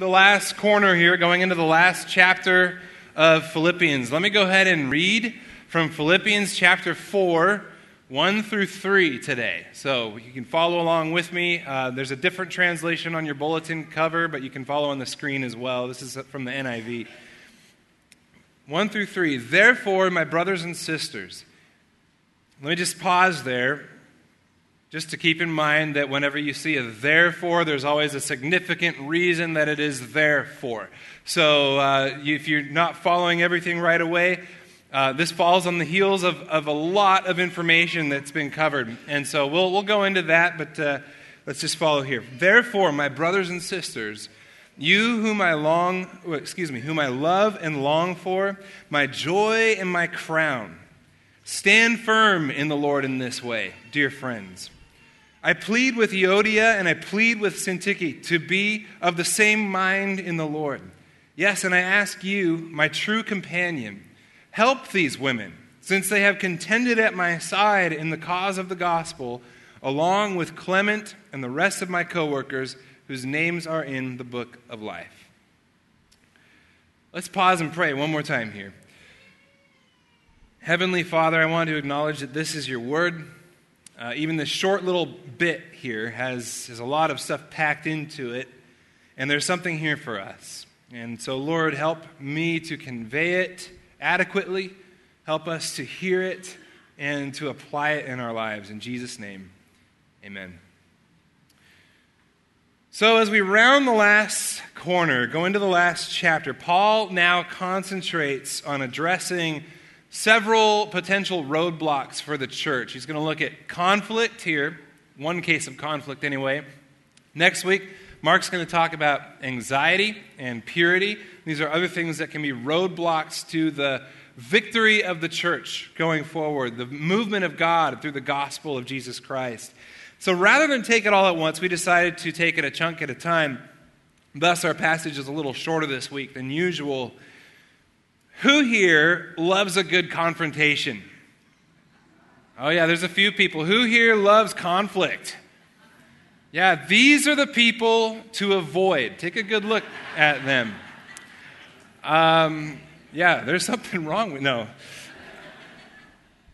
the last corner here, going into the last chapter of Philippians. Let me go ahead and read from Philippians chapter 4, 1 through 3 today. So you can follow along with me. Uh, there's a different translation on your bulletin cover, but you can follow on the screen as well. This is from the NIV. 1 through 3. Therefore, my brothers and sisters, let me just pause there just to keep in mind that whenever you see a therefore, there's always a significant reason that it is there for. So uh, if you're not following everything right away, uh, this falls on the heels of, of a lot of information that's been covered. And so we'll, we'll go into that, but uh, let's just follow here. Therefore, my brothers and sisters, you whom I long, excuse me, whom I love and long for, my joy and my crown, stand firm in the Lord in this way, dear friends. I plead with Euodia and I plead with Syntyche to be of the same mind in the Lord. Yes, and I ask you, my true companion, help these women, since they have contended at my side in the cause of the gospel, along with Clement and the rest of my coworkers whose names are in the book of life. Let's pause and pray one more time here. Heavenly Father, I want to acknowledge that this is your word. Uh, even this short little bit here has, has a lot of stuff packed into it, and there's something here for us. And so, Lord, help me to convey it adequately. Help us to hear it and to apply it in our lives. In Jesus' name, amen. So, as we round the last corner, go into the last chapter, Paul now concentrates on addressing several potential roadblocks for the church. He's going to look at conflict here, one case of conflict anyway. Next week, Mark's going to talk about anxiety and purity. These are other things that can be roadblocks to the victory of the church going forward, the movement of God through the gospel of Jesus Christ. So rather than take it all at once, we decided to take it a chunk at a time. Thus, our passage is a little shorter this week than usual who here loves a good confrontation? Oh, yeah, there's a few people. Who here loves conflict? Yeah, these are the people to avoid. Take a good look at them. Um, yeah, there's something wrong with no.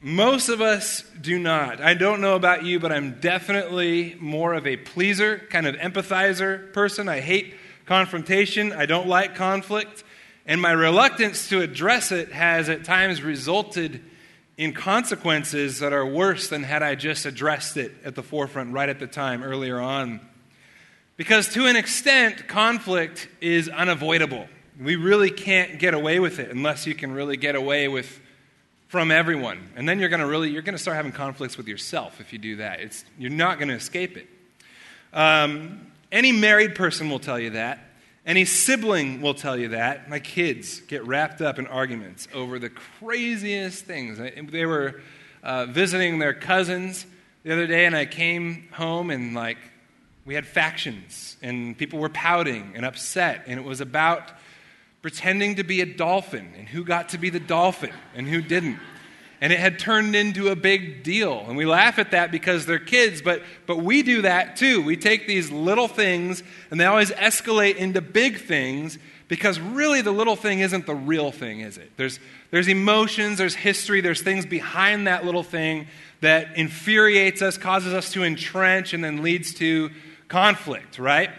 Most of us do not. I don't know about you, but I'm definitely more of a pleaser, kind of empathizer person. I hate confrontation. I don't like conflict. And my reluctance to address it has at times resulted in consequences that are worse than had I just addressed it at the forefront right at the time earlier on. Because to an extent, conflict is unavoidable. We really can't get away with it unless you can really get away with from everyone. And then you're going to really you're going to start having conflicts with yourself if you do that. It's, you're not going to escape it. Um, any married person will tell you that. Any sibling will tell you that. My kids get wrapped up in arguments over the craziest things. They were uh, visiting their cousins the other day, and I came home and, like, we had factions, and people were pouting and upset, and it was about pretending to be a dolphin and who got to be the dolphin and who didn't and it had turned into a big deal. And we laugh at that because they're kids, but, but we do that too. We take these little things and they always escalate into big things because really the little thing isn't the real thing, is it? There's, there's emotions, there's history, there's things behind that little thing that infuriates us, causes us to entrench, and then leads to conflict, right?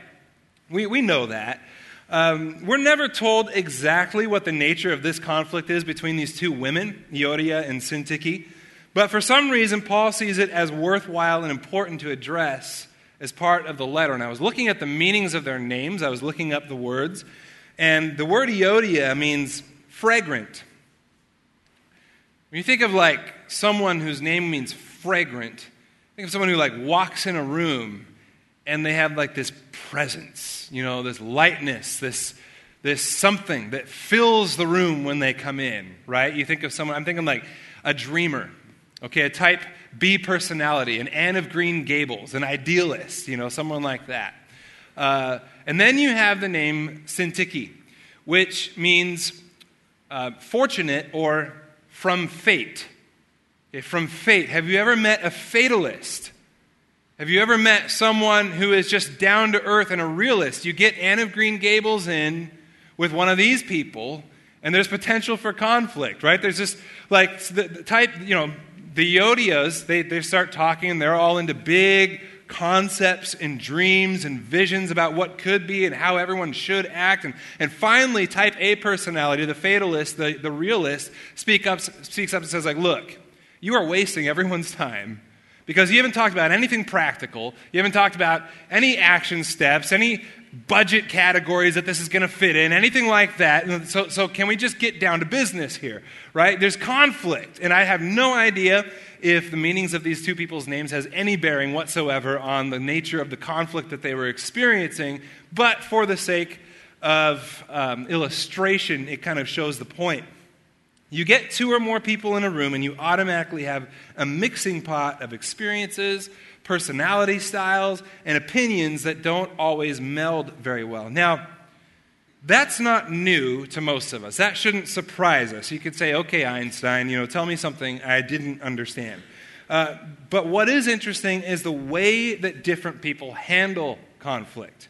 We, we know that. Um, we're never told exactly what the nature of this conflict is between these two women, Euodia and Syntyche, but for some reason, Paul sees it as worthwhile and important to address as part of the letter. And I was looking at the meanings of their names, I was looking up the words, and the word Euodia means fragrant. When you think of like someone whose name means fragrant, think of someone who like walks in a room and they have like this presence, you know, this lightness, this this something that fills the room when they come in, right? You think of someone, I'm thinking like a dreamer, okay, a type B personality, an Anne of Green Gables, an idealist, you know, someone like that. Uh, and then you have the name Syntyche, which means uh, fortunate or from fate. Okay, from fate. Have you ever met a fatalist? Have you ever met someone who is just down to earth and a realist? You get Anne of Green Gables in with one of these people, and there's potential for conflict, right? There's just like the, the type, you know, the Euodias, they, they start talking, and they're all into big concepts and dreams and visions about what could be and how everyone should act. And, and finally, type A personality, the fatalist, the, the realist, speak up, speaks up and says, like, look, you are wasting everyone's time because you haven't talked about anything practical. You haven't talked about any action steps, any budget categories that this is going to fit in, anything like that. So, so, can we just get down to business here, right? There's conflict, and I have no idea if the meanings of these two people's names has any bearing whatsoever on the nature of the conflict that they were experiencing, but for the sake of um, illustration, it kind of shows the point. You get two or more people in a room, and you automatically have a mixing pot of experiences, personality styles, and opinions that don't always meld very well. Now, that's not new to most of us. That shouldn't surprise us. You could say, okay, Einstein, you know, tell me something I didn't understand. Uh, but what is interesting is the way that different people handle conflict.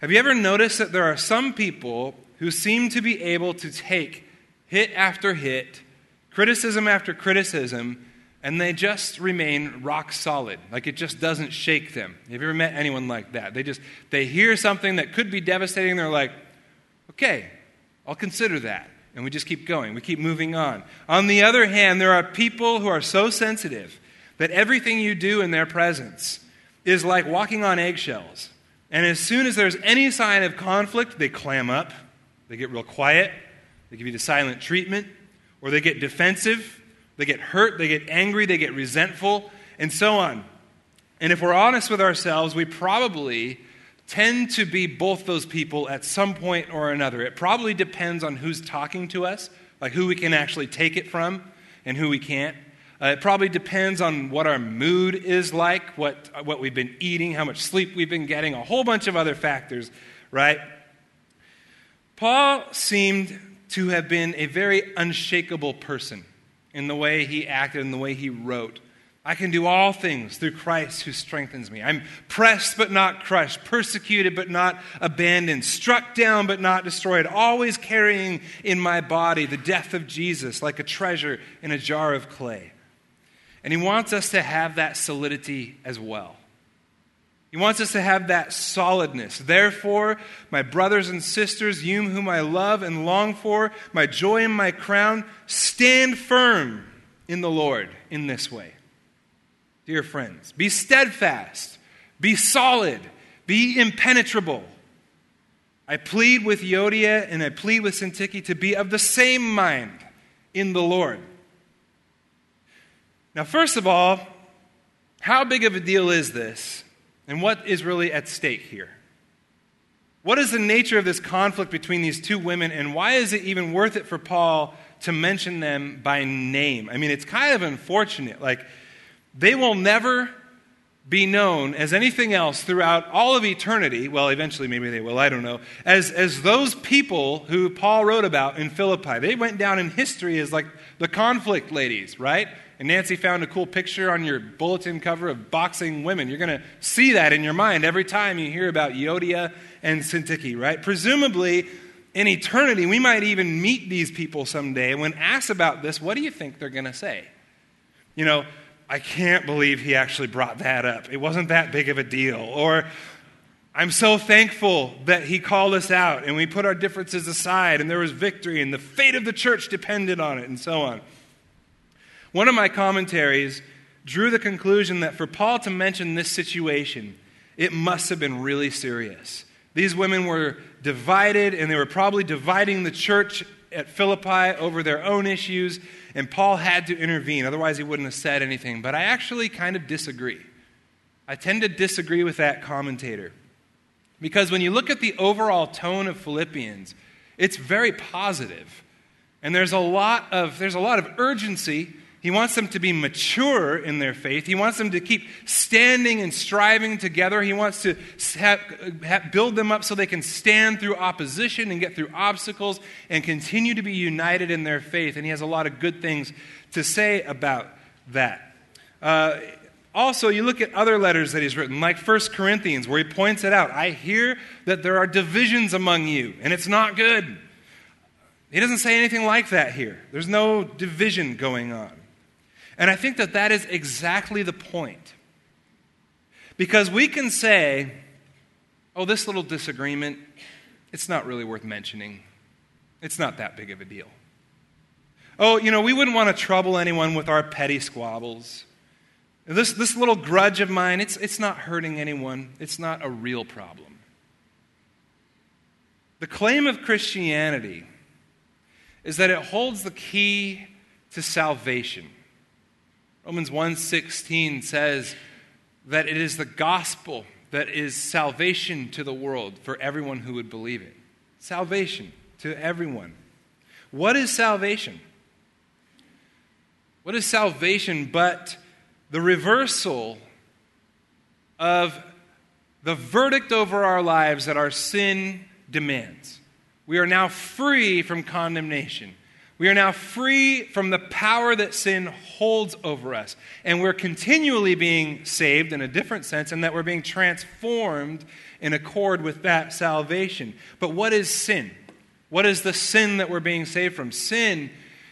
Have you ever noticed that there are some people who seem to be able to take hit after hit, criticism after criticism, and they just remain rock solid. Like it just doesn't shake them. Have you ever met anyone like that? They just they hear something that could be devastating, they're like, okay, I'll consider that. And we just keep going. We keep moving on. On the other hand, there are people who are so sensitive that everything you do in their presence is like walking on eggshells. And as soon as there's any sign of conflict, they clam up, they get real quiet, they give you the silent treatment, or they get defensive, they get hurt, they get angry, they get resentful, and so on. And if we're honest with ourselves, we probably tend to be both those people at some point or another. It probably depends on who's talking to us, like who we can actually take it from and who we can't. Uh, it probably depends on what our mood is like, what, what we've been eating, how much sleep we've been getting, a whole bunch of other factors, right? Paul seemed to have been a very unshakable person in the way he acted and the way he wrote. I can do all things through Christ who strengthens me. I'm pressed but not crushed, persecuted but not abandoned, struck down but not destroyed, always carrying in my body the death of Jesus like a treasure in a jar of clay. And he wants us to have that solidity as well. He wants us to have that solidness. Therefore, my brothers and sisters, you whom I love and long for, my joy and my crown, stand firm in the Lord in this way. Dear friends, be steadfast, be solid, be impenetrable. I plead with Euodia and I plead with Syntyche to be of the same mind in the Lord. Now, first of all, how big of a deal is this and what is really at stake here? What is the nature of this conflict between these two women, and why is it even worth it for Paul to mention them by name? I mean, it's kind of unfortunate. Like, they will never be known as anything else throughout all of eternity. Well, eventually, maybe they will, I don't know. As, as those people who Paul wrote about in Philippi. They went down in history as like the conflict ladies, right? and Nancy found a cool picture on your bulletin cover of boxing women. You're going to see that in your mind every time you hear about Euodia and Syntyche, right? Presumably, in eternity, we might even meet these people someday. When asked about this, what do you think they're going to say? You know, I can't believe he actually brought that up. It wasn't that big of a deal. Or, I'm so thankful that he called us out and we put our differences aside and there was victory and the fate of the church depended on it and so on. One of my commentaries drew the conclusion that for Paul to mention this situation, it must have been really serious. These women were divided, and they were probably dividing the church at Philippi over their own issues, and Paul had to intervene. Otherwise, he wouldn't have said anything. But I actually kind of disagree. I tend to disagree with that commentator. Because when you look at the overall tone of Philippians, it's very positive. And there's a lot of, there's a lot of urgency he wants them to be mature in their faith. He wants them to keep standing and striving together. He wants to have, have, build them up so they can stand through opposition and get through obstacles and continue to be united in their faith. And he has a lot of good things to say about that. Uh, Also, you look at other letters that he's written, like 1 Corinthians, where he points it out. I hear that there are divisions among you, and it's not good. He doesn't say anything like that here. There's no division going on. And I think that that is exactly the point. Because we can say, oh, this little disagreement, it's not really worth mentioning. It's not that big of a deal. Oh, you know, we wouldn't want to trouble anyone with our petty squabbles. This, this little grudge of mine, it's, it's not hurting anyone, it's not a real problem. The claim of Christianity is that it holds the key to salvation. Romans 1:16 says that it is the gospel that is salvation to the world for everyone who would believe it. Salvation to everyone. What is salvation? What is salvation but the reversal of the verdict over our lives that our sin demands. We are now free from condemnation. We are now free from the power that sin holds over us. And we're continually being saved in a different sense, and that we're being transformed in accord with that salvation. But what is sin? What is the sin that we're being saved from? Sin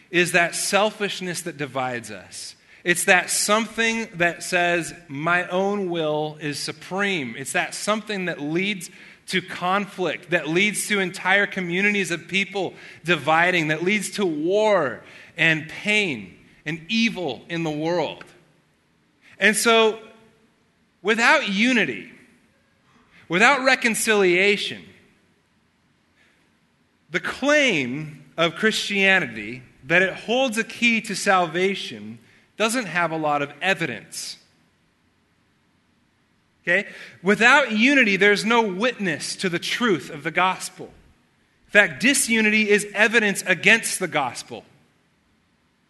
is that selfishness that divides us. It's that something that says, my own will is supreme. It's that something that leads to conflict, that leads to entire communities of people dividing, that leads to war and pain and evil in the world. And so, without unity, without reconciliation, the claim of Christianity that it holds a key to salvation doesn't have a lot of evidence. Okay? Without unity, there's no witness to the truth of the gospel. In fact, disunity is evidence against the gospel.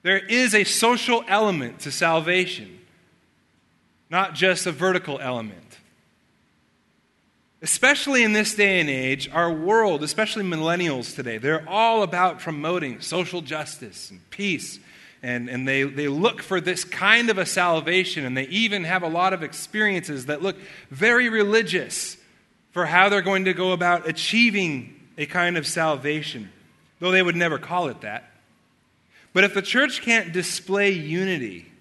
There is a social element to salvation, not just a vertical element. Especially in this day and age, our world, especially millennials today, they're all about promoting social justice and peace and, and they, they look for this kind of a salvation, and they even have a lot of experiences that look very religious for how they're going to go about achieving a kind of salvation, though they would never call it that. But if the church can't display unity,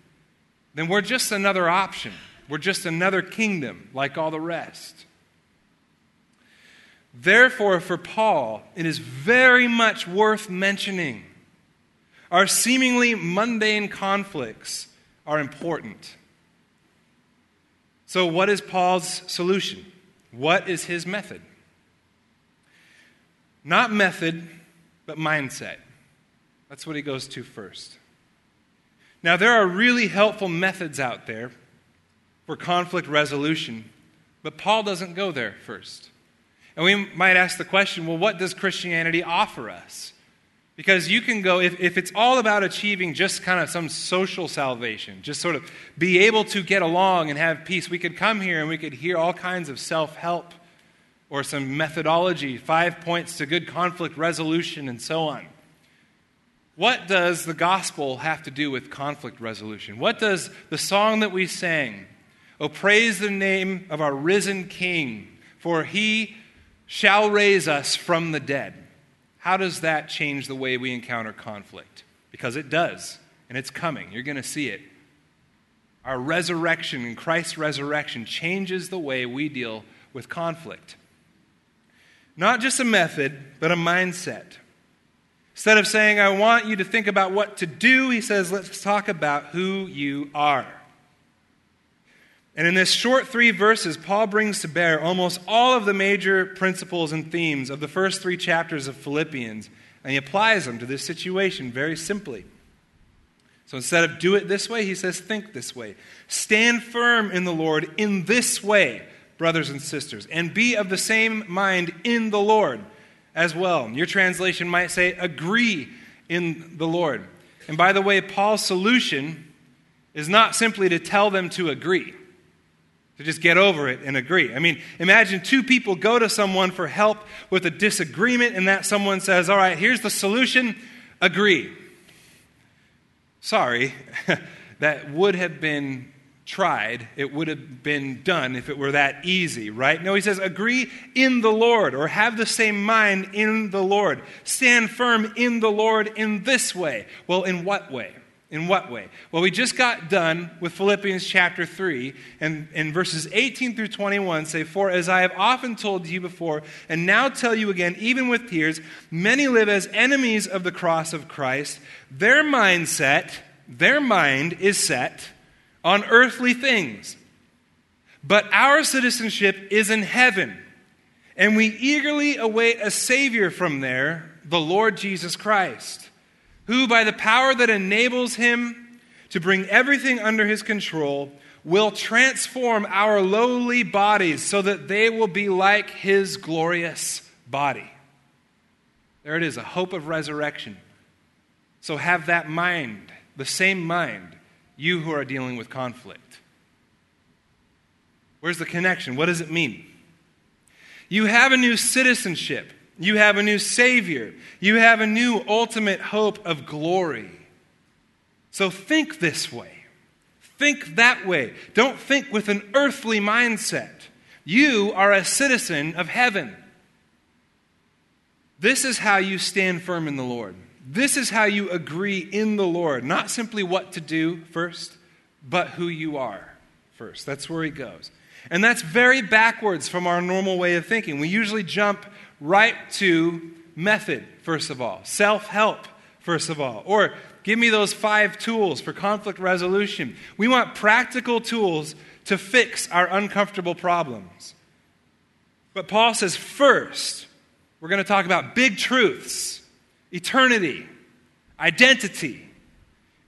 then we're just another option. We're just another kingdom like all the rest. Therefore, for Paul, it is very much worth mentioning our seemingly mundane conflicts are important. So, what is Paul's solution? What is his method? Not method, but mindset. That's what he goes to first. Now, there are really helpful methods out there for conflict resolution, but Paul doesn't go there first. And we might ask the question well, what does Christianity offer us? Because you can go, if, if it's all about achieving just kind of some social salvation, just sort of be able to get along and have peace, we could come here and we could hear all kinds of self help or some methodology, five points to good conflict resolution, and so on. What does the gospel have to do with conflict resolution? What does the song that we sang, Oh, praise the name of our risen King, for he shall raise us from the dead? How does that change the way we encounter conflict? Because it does, and it's coming. You're going to see it. Our resurrection Christ's resurrection changes the way we deal with conflict. Not just a method, but a mindset. Instead of saying, I want you to think about what to do, he says, let's talk about who you are. And in this short three verses, Paul brings to bear almost all of the major principles and themes of the first three chapters of Philippians, and he applies them to this situation very simply. So instead of do it this way, he says, think this way. Stand firm in the Lord in this way, brothers and sisters, and be of the same mind in the Lord as well. Your translation might say, agree in the Lord. And by the way, Paul's solution is not simply to tell them to agree to just get over it and agree. I mean, imagine two people go to someone for help with a disagreement, and that someone says, All right, here's the solution agree. Sorry, that would have been tried, it would have been done if it were that easy, right? No, he says, agree in the Lord or have the same mind in the Lord. Stand firm in the Lord in this way. Well, in what way? In what way? Well, we just got done with Philippians chapter 3, and in verses 18 through 21 say, For as I have often told you before, and now tell you again, even with tears, many live as enemies of the cross of Christ. Their mindset, their mind is set on earthly things. But our citizenship is in heaven, and we eagerly await a Savior from there, the Lord Jesus Christ, who, by the power that enables him to bring everything under his control, will transform our lowly bodies so that they will be like his glorious body. There it is, a hope of resurrection. So have that mind, the same mind you who are dealing with conflict. Where's the connection? What does it mean? You have a new citizenship. You have a new Savior. You have a new ultimate hope of glory. So think this way. Think that way. Don't think with an earthly mindset. You are a citizen of heaven. This is how you stand firm in the Lord. This is how you agree in the Lord. Not simply what to do first, but who you are first. That's where he goes. And that's very backwards from our normal way of thinking. We usually jump right to method, first of all, self help, first of all, or give me those five tools for conflict resolution. We want practical tools to fix our uncomfortable problems. But Paul says, first, we're going to talk about big truths eternity, identity.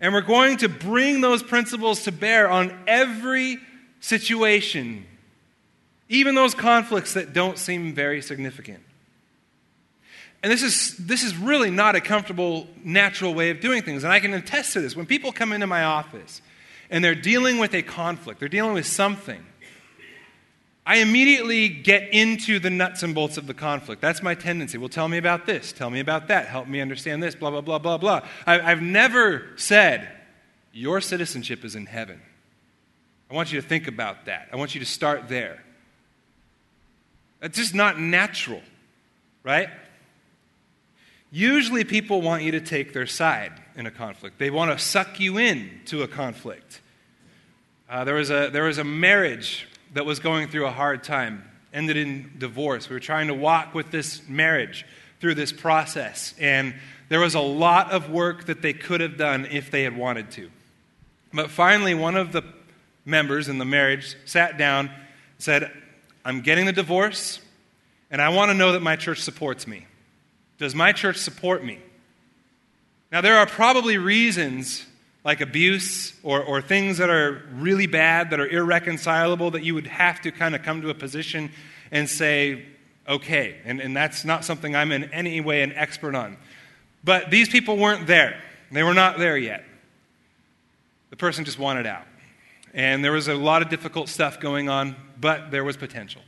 And we're going to bring those principles to bear on every situation, even those conflicts that don't seem very significant. And this is, this is really not a comfortable, natural way of doing things. And I can attest to this. When people come into my office and they're dealing with a conflict, they're dealing with something, I immediately get into the nuts and bolts of the conflict. That's my tendency. Well, tell me about this. Tell me about that. Help me understand this. Blah, blah, blah, blah, blah. I, have never said, Your citizenship is in heaven. I want you to think about that. I want you to start there. That's just not natural, right? Usually, people want you to take their side in a conflict, they want to suck you in to a conflict. Uh, there, was a, there was a marriage that was going through a hard time ended in divorce. We were trying to walk with this marriage through this process, and there was a lot of work that they could have done if they had wanted to. But finally, one of the members in the marriage sat down said, I'm getting the divorce, and I want to know that my church supports me. Does my church support me? Now, there are probably reasons like abuse or, or things that are really bad, that are irreconcilable, that you would have to kind of come to a position and say, okay. And, and that's not something I'm in any way an expert on. But these people weren't there, they were not there yet. The person just wanted out. And there was a lot of difficult stuff going on, but there was potential.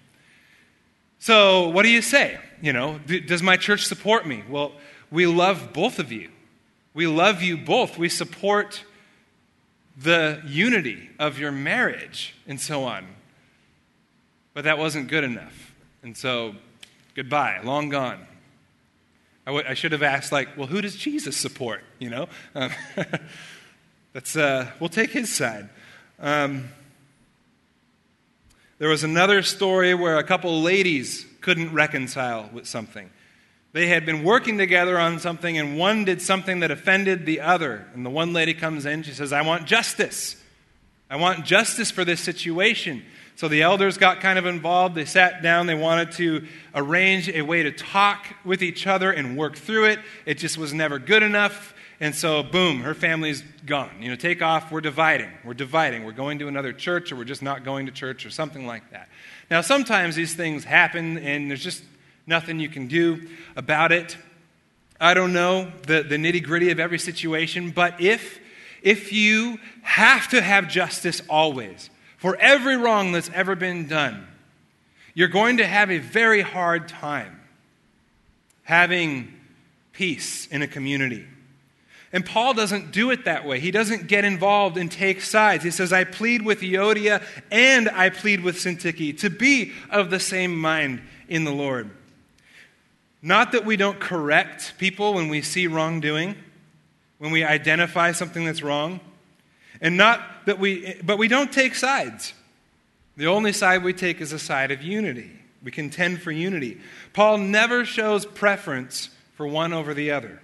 So, what do you say? You know, does my church support me? Well, we love both of you. We love you both. We support the unity of your marriage and so on. But that wasn't good enough. And so, goodbye, long gone. I, w- I should have asked, like, well, who does Jesus support? You know? Um, that's, uh, we'll take his side. Um, there was another story where a couple ladies couldn't reconcile with something. They had been working together on something, and one did something that offended the other. And the one lady comes in, she says, I want justice. I want justice for this situation. So the elders got kind of involved. They sat down. They wanted to arrange a way to talk with each other and work through it. It just was never good enough. And so, boom, her family's gone. You know, take off. We're dividing. We're dividing. We're going to another church, or we're just not going to church, or something like that. Now, sometimes these things happen, and there's just nothing you can do about it. I don't know the, the nitty gritty of every situation, but if, if you have to have justice always for every wrong that's ever been done, you're going to have a very hard time having peace in a community. And Paul doesn't do it that way. He doesn't get involved and take sides. He says, I plead with Euodia and I plead with Syntyche to be of the same mind in the Lord. Not that we don't correct people when we see wrongdoing, when we identify something that's wrong, and not that we, but we don't take sides. The only side we take is a side of unity. We contend for unity. Paul never shows preference for one over the other.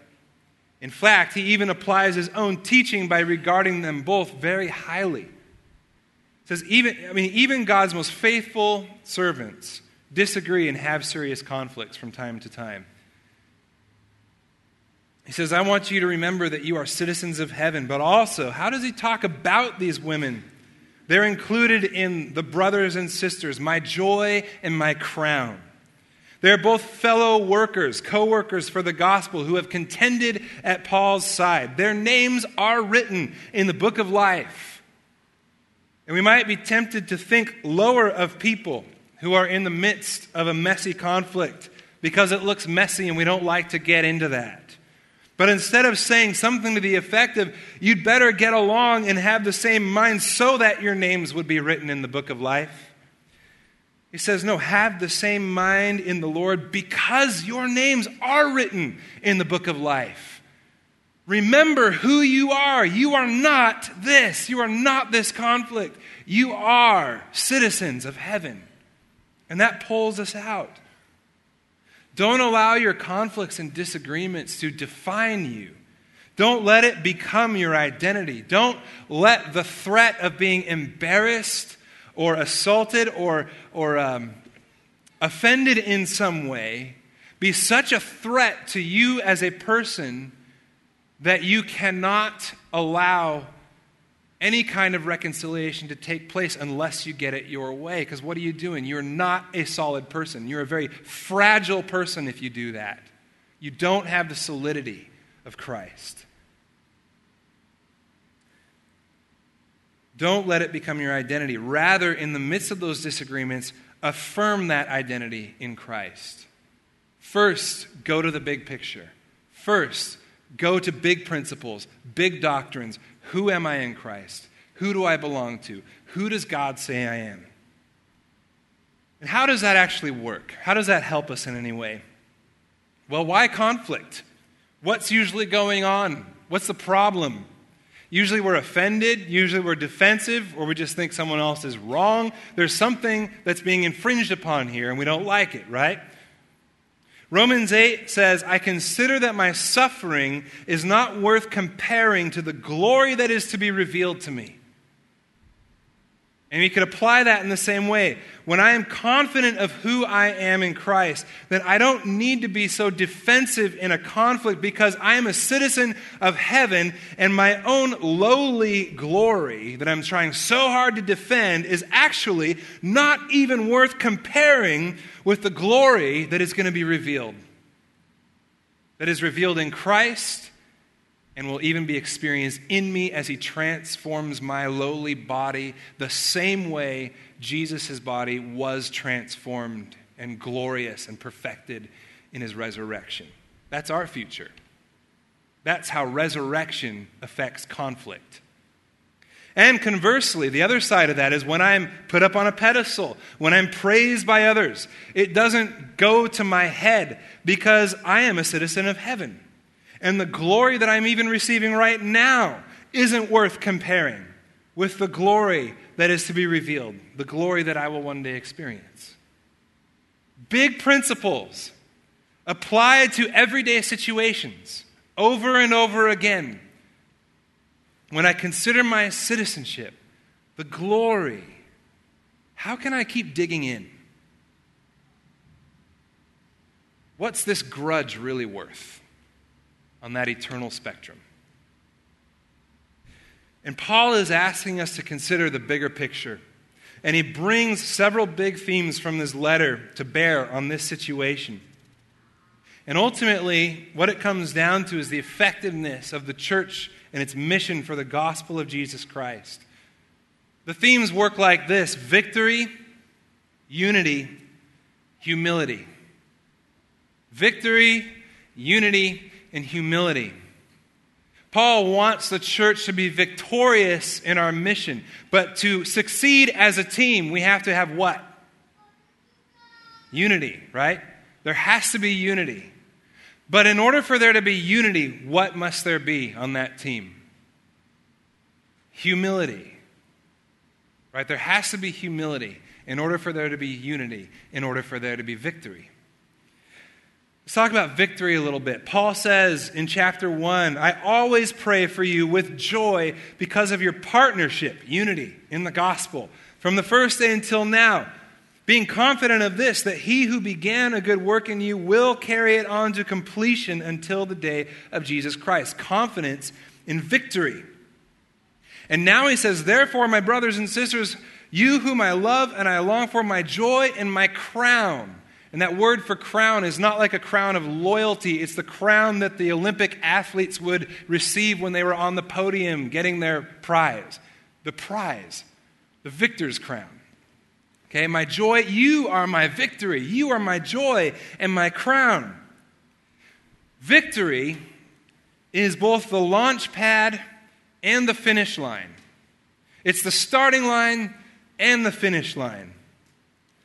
In fact, he even applies his own teaching by regarding them both very highly. He says even I mean even God's most faithful servants disagree and have serious conflicts from time to time. He says, I want you to remember that you are citizens of heaven, but also, how does he talk about these women? They're included in the brothers and sisters, my joy and my crown. They're both fellow workers, co workers for the gospel who have contended at Paul's side. Their names are written in the book of life. And we might be tempted to think lower of people who are in the midst of a messy conflict because it looks messy and we don't like to get into that. But instead of saying something to the effect of, you'd better get along and have the same mind so that your names would be written in the book of life, he says, No, have the same mind in the Lord because your names are written in the book of life. Remember who you are. You are not this. You are not this conflict. You are citizens of heaven. And that pulls us out. Don't allow your conflicts and disagreements to define you. Don't let it become your identity. Don't let the threat of being embarrassed or assaulted or, or um, offended in some way be such a threat to you as a person that you cannot allow any kind of reconciliation to take place unless you get it your way. Because what are you doing? You're not a solid person. You're a very fragile person if you do that. You don't have the solidity of Christ. Don't let it become your identity. Rather, in the midst of those disagreements, affirm that identity in Christ. First, go to the big picture. First, go to big principles, big doctrines. Who am I in Christ? Who do I belong to? Who does God say I am? And how does that actually work? How does that help us in any way? Well, why conflict? What's usually going on? What's the problem? Usually we're offended, usually we're defensive, or we just think someone else is wrong. There's something that's being infringed upon here, and we don't like it, right? Romans 8 says, I consider that my suffering is not worth comparing to the glory that is to be revealed to me. And we could apply that in the same way. When I am confident of who I am in Christ, then I don't need to be so defensive in a conflict because I am a citizen of heaven and my own lowly glory that I'm trying so hard to defend is actually not even worth comparing with the glory that is going to be revealed. That is revealed in Christ and will even be experienced in me as he transforms my lowly body the same way Jesus' body was transformed and glorious and perfected in his resurrection. That's our future. That's how resurrection affects conflict. And conversely, the other side of that is when I'm put up on a pedestal, when I'm praised by others, it doesn't go to my head because I am a citizen of heaven. And the glory that I'm even receiving right now isn't worth comparing with the glory that is to be revealed, the glory that I will one day experience. Big principles applied to everyday situations over and over again. When I consider my citizenship, the glory, how can I keep digging in? What's this grudge really worth? On that eternal spectrum. And Paul is asking us to consider the bigger picture. And he brings several big themes from this letter to bear on this situation. And ultimately, what it comes down to is the effectiveness of the church and its mission for the gospel of Jesus Christ. The themes work like this victory, unity, humility. Victory, unity, and humility. Paul wants the church to be victorious in our mission. But to succeed as a team, we have to have what? Unity, right? There has to be unity. But in order for there to be unity, what must there be on that team? Humility. Right? There has to be humility in order for there to be unity, in order for there to be victory. Let's talk about victory a little bit. Paul says in chapter 1 I always pray for you with joy because of your partnership, unity in the gospel, from the first day until now. Being confident of this, that he who began a good work in you will carry it on to completion until the day of Jesus Christ. Confidence in victory. And now he says, Therefore, my brothers and sisters, you whom I love and I long for, my joy and my crown. And that word for crown is not like a crown of loyalty. It's the crown that the Olympic athletes would receive when they were on the podium getting their prize. The prize, the victor's crown. Okay, my joy, you are my victory. You are my joy and my crown. Victory is both the launch pad and the finish line. It's the starting line and the finish line.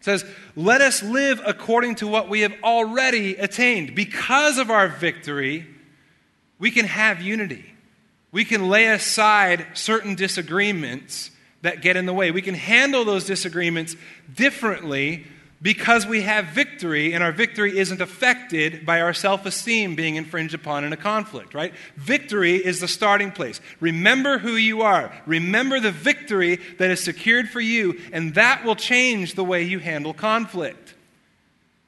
It says, Let us live according to what we have already attained. Because of our victory, we can have unity. We can lay aside certain disagreements that get in the way. We can handle those disagreements differently because we have victory, and our victory isn't affected by our self esteem being infringed upon in a conflict, right? Victory is the starting place. Remember who you are, remember the victory that is secured for you, and that will change the way you handle conflict.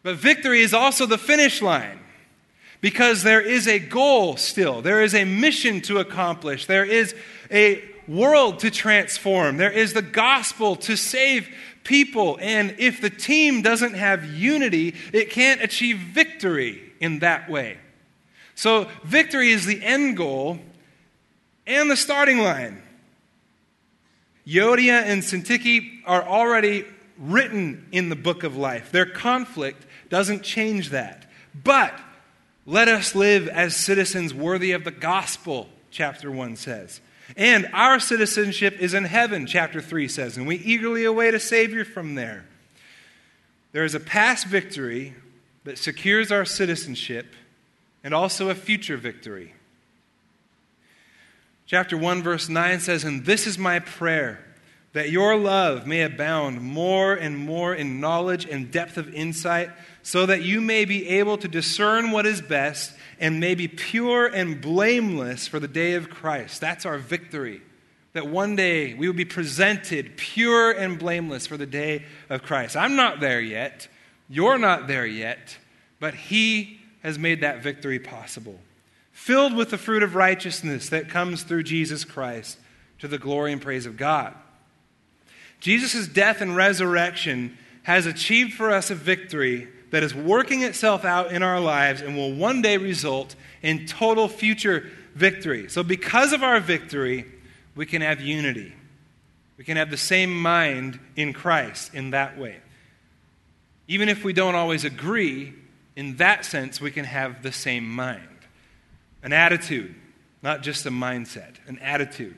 But victory is also the finish line because there is a goal still, there is a mission to accomplish, there is a world to transform. There is the gospel to save people. And if the team doesn't have unity, it can't achieve victory in that way. So, victory is the end goal and the starting line. Euodia and Syntyche are already written in the book of life. Their conflict doesn't change that. But let us live as citizens worthy of the gospel, chapter 1 says. And our citizenship is in heaven, chapter 3 says, and we eagerly await a Savior from there. There is a past victory that secures our citizenship and also a future victory. Chapter 1, verse 9 says, And this is my prayer, that your love may abound more and more in knowledge and depth of insight, so that you may be able to discern what is best and may be pure and blameless for the day of Christ. That's our victory. That one day we will be presented pure and blameless for the day of Christ. I'm not there yet. You're not there yet. But He has made that victory possible. Filled with the fruit of righteousness that comes through Jesus Christ to the glory and praise of God. Jesus' death and resurrection has achieved for us a victory that is working itself out in our lives and will one day result in total future victory. So, because of our victory, we can have unity. We can have the same mind in Christ in that way. Even if we don't always agree, in that sense, we can have the same mind. An attitude, not just a mindset, an attitude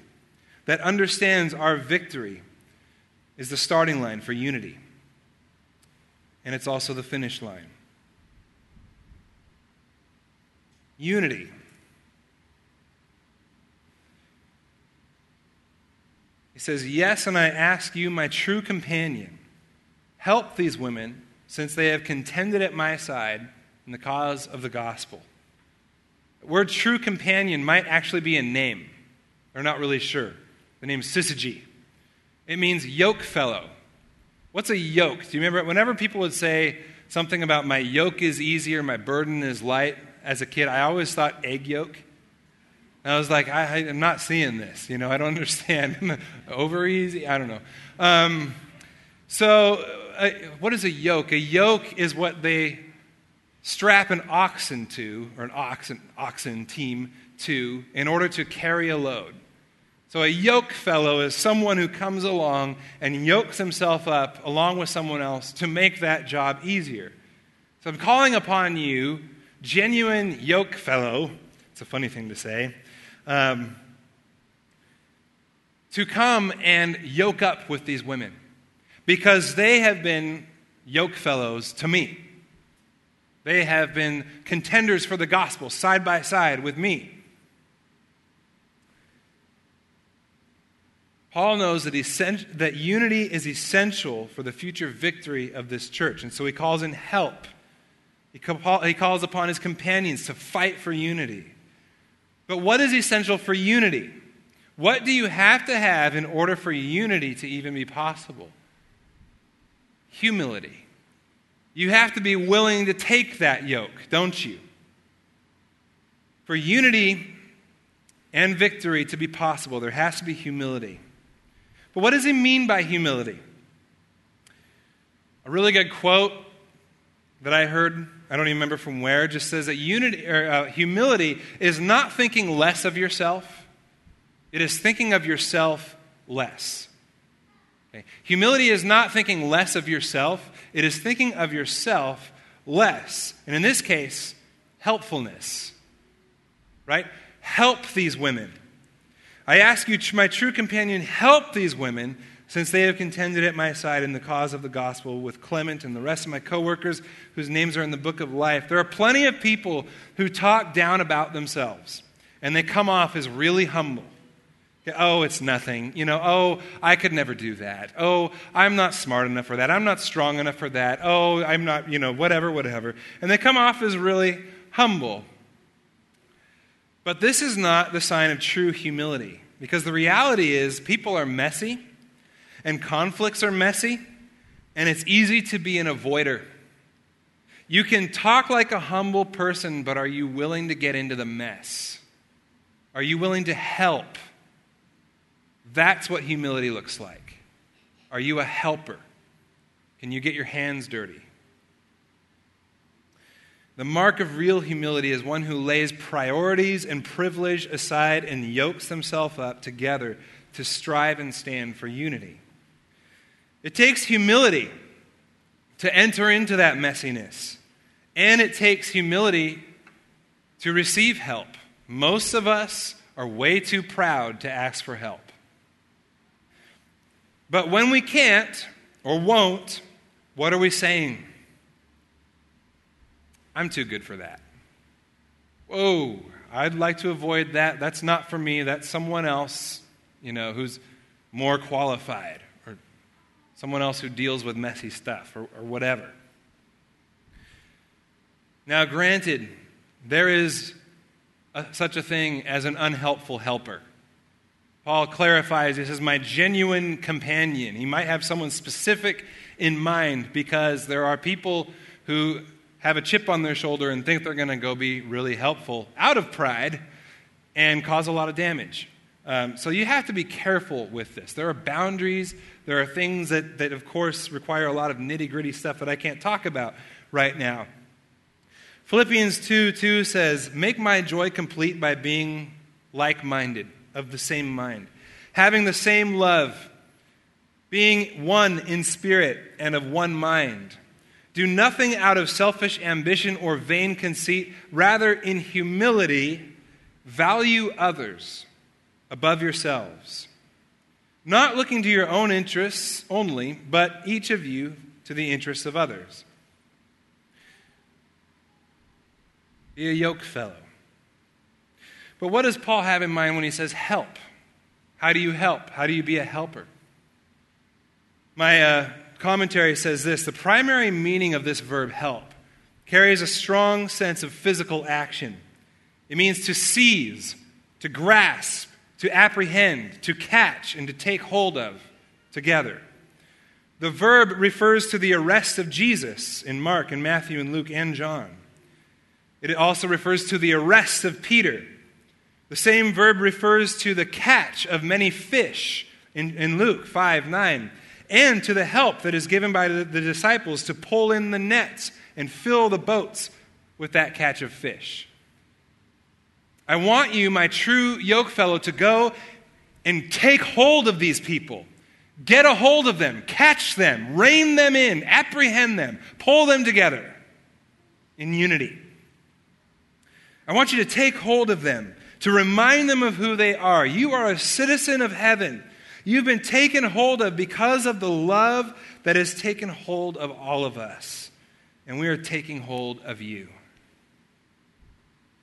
that understands our victory is the starting line for unity and it's also the finish line. Unity. He says, Yes, and I ask you, my true companion, help these women, since they have contended at my side in the cause of the gospel. The word true companion might actually be a name. They're not really sure. The name is Syzygy. It means yoke fellow. What's a yoke? Do you remember? Whenever people would say something about my yoke is easier, my burden is light, as a kid, I always thought egg yolk. And I was like, I, am not seeing this. You know, I don't understand. Over easy? I don't know. Um, so, uh, what is a yoke? A yoke is what they strap an oxen to, or an oxen, oxen team to, in order to carry a load. So, a yoke fellow is someone who comes along and yokes himself up along with someone else to make that job easier. So, I'm calling upon you, genuine yoke fellow, it's a funny thing to say, um, to come and yoke up with these women because they have been yoke fellows to me. They have been contenders for the gospel side by side with me. Paul knows that, that unity is essential for the future victory of this church, and so he calls in help. He, he calls upon his companions to fight for unity. But what is essential for unity? What do you have to have in order for unity to even be possible? Humility. You have to be willing to take that yoke, don't you? For unity and victory to be possible, there has to be humility. But what does he mean by humility? A really good quote that I heard, I don't even remember from where, just says that unity, or, uh, humility is not thinking less of yourself, it is thinking of yourself less. Okay? Humility is not thinking less of yourself, it is thinking of yourself less. And in this case, helpfulness. Right? Help these women. I ask you, my true companion, help these women since they have contended at my side in the cause of the gospel with Clement and the rest of my coworkers whose names are in the book of life. There are plenty of people who talk down about themselves and they come off as really humble. Oh, it's nothing. You know, oh, I could never do that. Oh, I'm not smart enough for that. I'm not strong enough for that. Oh, I'm not, you know, whatever, whatever. And they come off as really humble. But this is not the sign of true humility because the reality is people are messy and conflicts are messy and it's easy to be an avoider. You can talk like a humble person, but are you willing to get into the mess? Are you willing to help? That's what humility looks like. Are you a helper? Can you get your hands dirty? The mark of real humility is one who lays priorities and privilege aside and yokes himself up together to strive and stand for unity. It takes humility to enter into that messiness, and it takes humility to receive help. Most of us are way too proud to ask for help. But when we can't or won't, what are we saying? I'm too good for that. Whoa, I'd like to avoid that. That's not for me. That's someone else, you know, who's more qualified or someone else who deals with messy stuff or, or whatever. Now, granted, there is a, such a thing as an unhelpful helper. Paul clarifies this is my genuine companion. He might have someone specific in mind because there are people who have a chip on their shoulder and think they're going to go be really helpful out of pride and cause a lot of damage. Um, so you have to be careful with this. There are boundaries. There are things that, that, of course, require a lot of nitty gritty stuff that I can't talk about right now. Philippians 2 2 says, Make my joy complete by being like minded, of the same mind, having the same love, being one in spirit and of one mind. Do nothing out of selfish ambition or vain conceit. Rather, in humility, value others above yourselves. Not looking to your own interests only, but each of you to the interests of others. Be a yoke fellow. But what does Paul have in mind when he says help? How do you help? How do you be a helper? My uh, commentary says this the primary meaning of this verb help carries a strong sense of physical action. It means to seize, to grasp, to apprehend, to catch, and to take hold of together. The verb refers to the arrest of Jesus in Mark and Matthew and Luke and John. It also refers to the arrest of Peter. The same verb refers to the catch of many fish in, in Luke 5 9 and to the help that is given by the, the disciples to pull in the nets and fill the boats with that catch of fish. I want you, my true yoke fellow, to go and take hold of these people. Get a hold of them, catch them, rein them in, apprehend them, pull them together in unity. I want you to take hold of them, to remind them of who they are. You are a citizen of heaven. You've been taken hold of because of the love that has taken hold of all of us. And we are taking hold of you.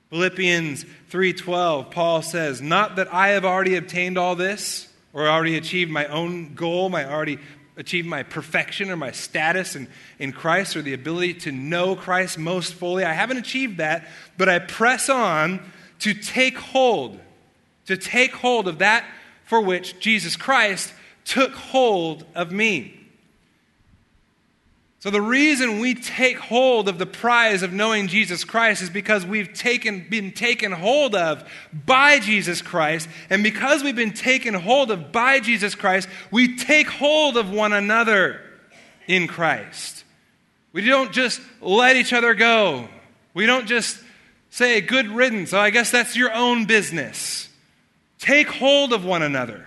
Philippians 3:12 Paul says, "Not that I have already obtained all this or already achieved my own goal, my already achieved my perfection or my status in, in Christ or the ability to know Christ most fully. I haven't achieved that, but I press on to take hold, to take hold of that for which Jesus Christ took hold of me. So, the reason we take hold of the prize of knowing Jesus Christ is because we've taken, been taken hold of by Jesus Christ. And because we've been taken hold of by Jesus Christ, we take hold of one another in Christ. We don't just let each other go. We don't just say, good riddance. So, I guess that's your own business. Take hold of one another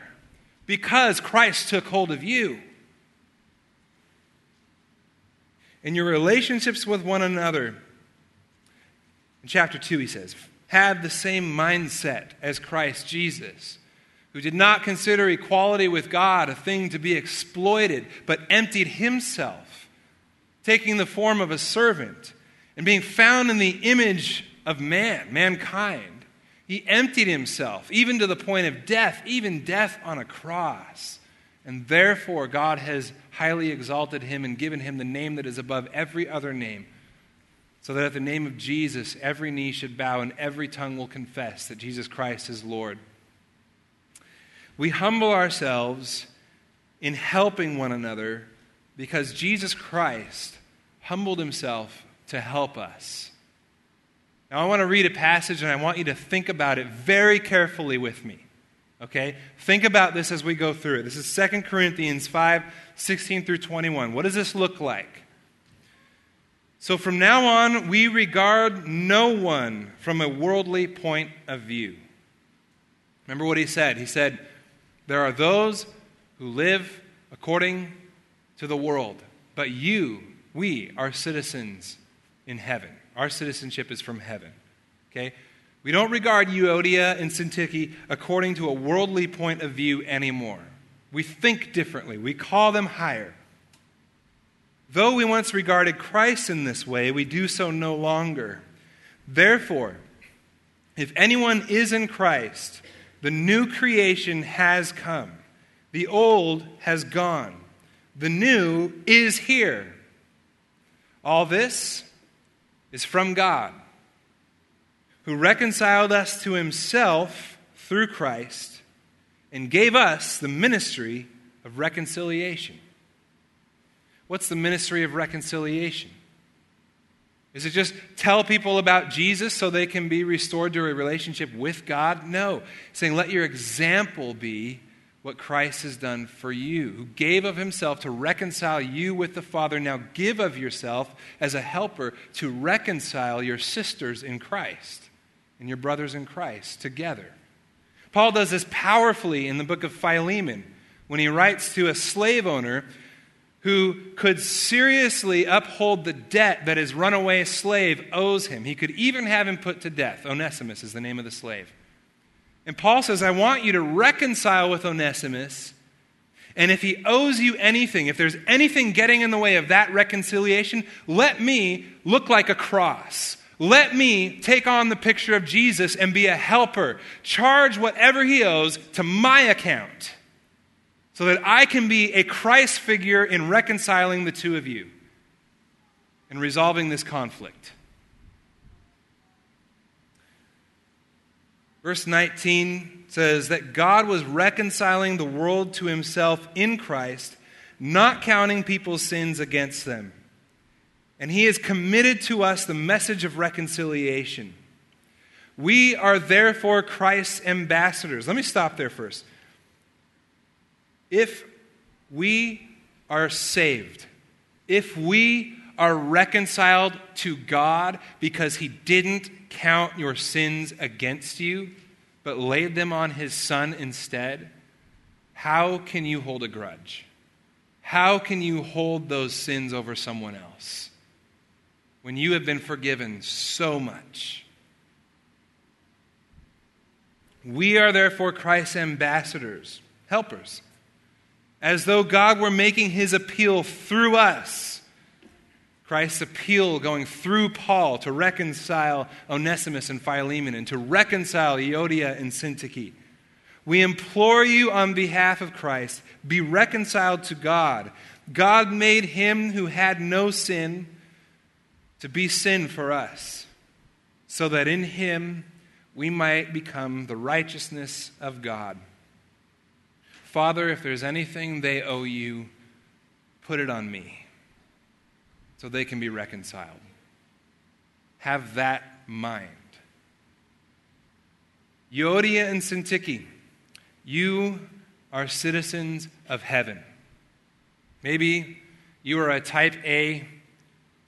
because Christ took hold of you. in your relationships with one another. In chapter 2, he says, Have the same mindset as Christ Jesus, who did not consider equality with God a thing to be exploited, but emptied himself, taking the form of a servant, and being found in the image of man, mankind. He emptied himself, even to the point of death, even death on a cross. And therefore, God has highly exalted him and given him the name that is above every other name, so that at the name of Jesus, every knee should bow and every tongue will confess that Jesus Christ is Lord. We humble ourselves in helping one another because Jesus Christ humbled himself to help us. Now, I want to read a passage and I want you to think about it very carefully with me. Okay? Think about this as we go through it. This is 2 Corinthians 5 16 through 21. What does this look like? So from now on, we regard no one from a worldly point of view. Remember what he said? He said, There are those who live according to the world, but you, we, are citizens in heaven. Our citizenship is from heaven. Okay? We don't regard Euodia and Syntyche according to a worldly point of view anymore. We think differently, we call them higher. Though we once regarded Christ in this way, we do so no longer. Therefore, if anyone is in Christ, the new creation has come. The old has gone. The new is here. All this is from God, who reconciled us to himself through Christ and gave us the ministry of reconciliation. What's the ministry of reconciliation? Is it just tell people about Jesus so they can be restored to a relationship with God? No. It's saying, let your example be what Christ has done for you, who gave of himself to reconcile you with the Father. Now give of yourself as a helper to reconcile your sisters in Christ and your brothers in Christ together. Paul does this powerfully in the book of Philemon when he writes to a slave owner who could seriously uphold the debt that his runaway slave owes him. He could even have him put to death. Onesimus is the name of the slave. And Paul says, I want you to reconcile with Onesimus. And if he owes you anything, if there's anything getting in the way of that reconciliation, let me look like a cross. Let me take on the picture of Jesus and be a helper. Charge whatever he owes to my account so that I can be a Christ figure in reconciling the two of you and resolving this conflict. Verse 19 says that God was reconciling the world to himself in Christ, not counting people's sins against them. And he has committed to us the message of reconciliation. We are therefore Christ's ambassadors. Let me stop there first. If we are saved, if we are reconciled to God because he didn't count your sins against you, but laid them on his son instead, how can you hold a grudge? How can you hold those sins over someone else? when you have been forgiven so much. We are therefore Christ's ambassadors, helpers, as though God were making his appeal through us. Christ's appeal going through Paul to reconcile Onesimus and Philemon and to reconcile Euodia and Syntyche. We implore you on behalf of Christ, be reconciled to God. God made him who had no sin to be sin for us, so that in him we might become the righteousness of God. Father, if there's anything they owe you, put it on me so they can be reconciled. Have that mind. Euodia and Syntyche, you are citizens of heaven. Maybe you are a type A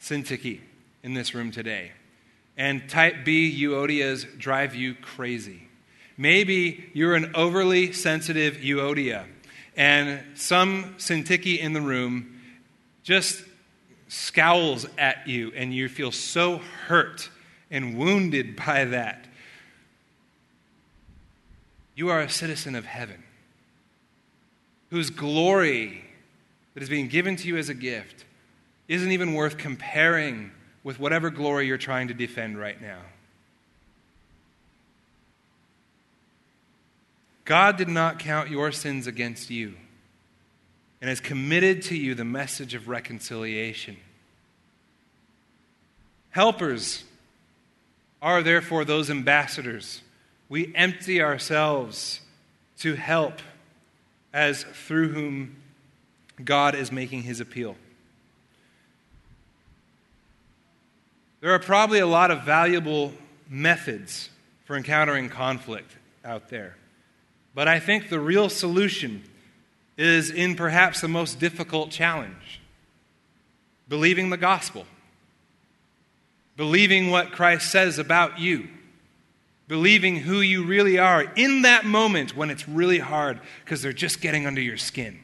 Syntyche in this room today and type B Euodias drive you crazy. Maybe you're an overly sensitive Euodia, and some Syntyche in the room just scowls at you, and you feel so hurt and wounded by that. You are a citizen of heaven, whose glory that is being given to you as a gift isn't even worth comparing with whatever glory you're trying to defend right now. God did not count your sins against you and has committed to you the message of reconciliation. Helpers are therefore those ambassadors. We empty ourselves to help as through whom God is making his appeal. There are probably a lot of valuable methods for encountering conflict out there. But I think the real solution is in perhaps the most difficult challenge. Believing the gospel, believing what Christ says about you, believing who you really are in that moment when it's really hard because they're just getting under your skin.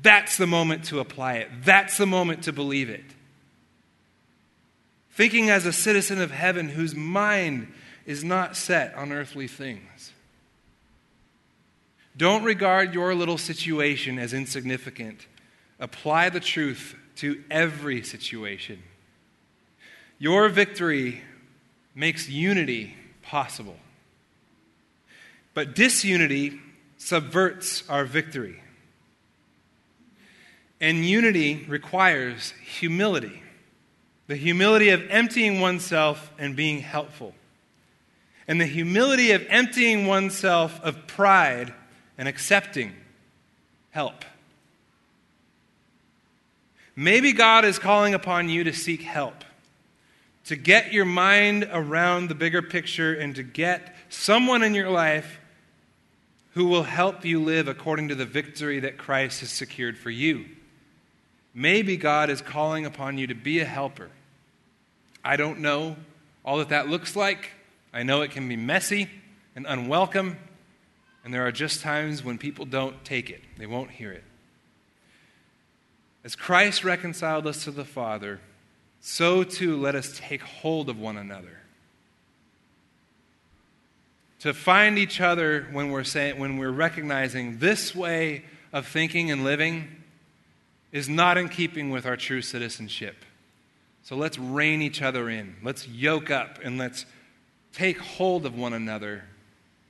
That's the moment to apply it, that's the moment to believe it. Thinking as a citizen of heaven whose mind is not set on earthly things. Don't regard your little situation as insignificant. Apply the truth to every situation. Your victory makes unity possible. But disunity subverts our victory. And unity requires humility the humility of emptying oneself and being helpful, and the humility of emptying oneself of pride and accepting help. Maybe God is calling upon you to seek help, to get your mind around the bigger picture, and to get someone in your life who will help you live according to the victory that Christ has secured for you. Maybe God is calling upon you to be a helper I don't know all that that looks like. I know it can be messy and unwelcome, and there are just times when people don't take it, they won't hear it. As Christ reconciled us to the Father, so too let us take hold of one another. To find each other when we're, saying, when we're recognizing this way of thinking and living is not in keeping with our true citizenship. So let's rein each other in. Let's yoke up and let's take hold of one another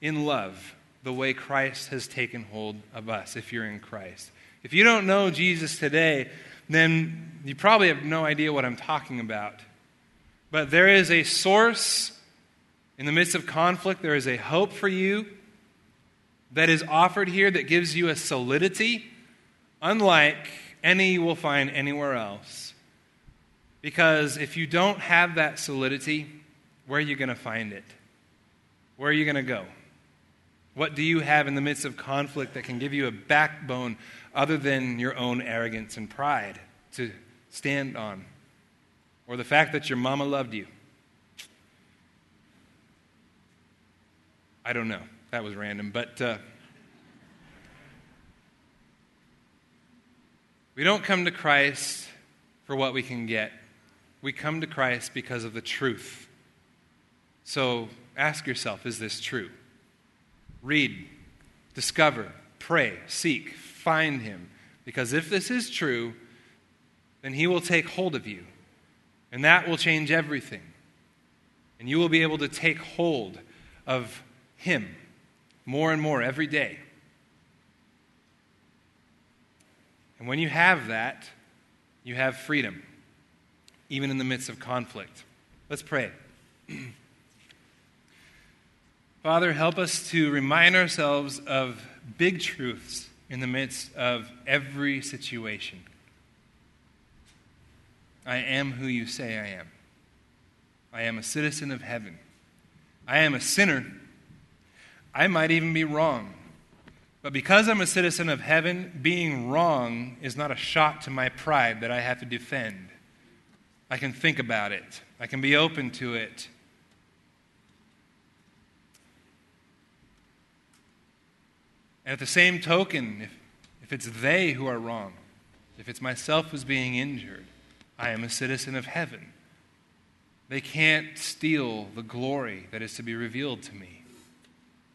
in love, the way Christ has taken hold of us, if you're in Christ. If you don't know Jesus today, then you probably have no idea what I'm talking about. But there is a source in the midst of conflict, there is a hope for you that is offered here that gives you a solidity unlike any you will find anywhere else. Because if you don't have that solidity, where are you going to find it? Where are you going to go? What do you have in the midst of conflict that can give you a backbone other than your own arrogance and pride to stand on? Or the fact that your mama loved you? I don't know. That was random. But uh, we don't come to Christ for what we can get. We come to Christ because of the truth. So ask yourself is this true? Read, discover, pray, seek, find him. Because if this is true, then he will take hold of you. And that will change everything. And you will be able to take hold of him more and more every day. And when you have that, you have freedom, even in the midst of conflict. Let's pray. Father, help us to remind ourselves of big truths in the midst of every situation. I am who you say I am. I am a citizen of heaven. I am a sinner. I might even be wrong. But because I'm a citizen of heaven, being wrong is not a shot to my pride that I have to defend. I can think about it, I can be open to it. And at the same token, if, if it's they who are wrong, if it's myself who's being injured, I am a citizen of heaven. They can't steal the glory that is to be revealed to me,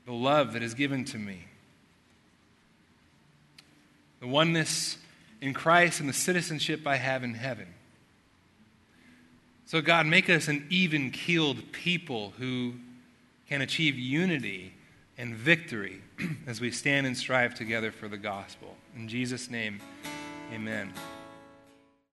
the love that is given to me the oneness in Christ and the citizenship I have in heaven. So, God, make us an even keeled people who can achieve unity and victory as we stand and strive together for the gospel. In Jesus' name, amen.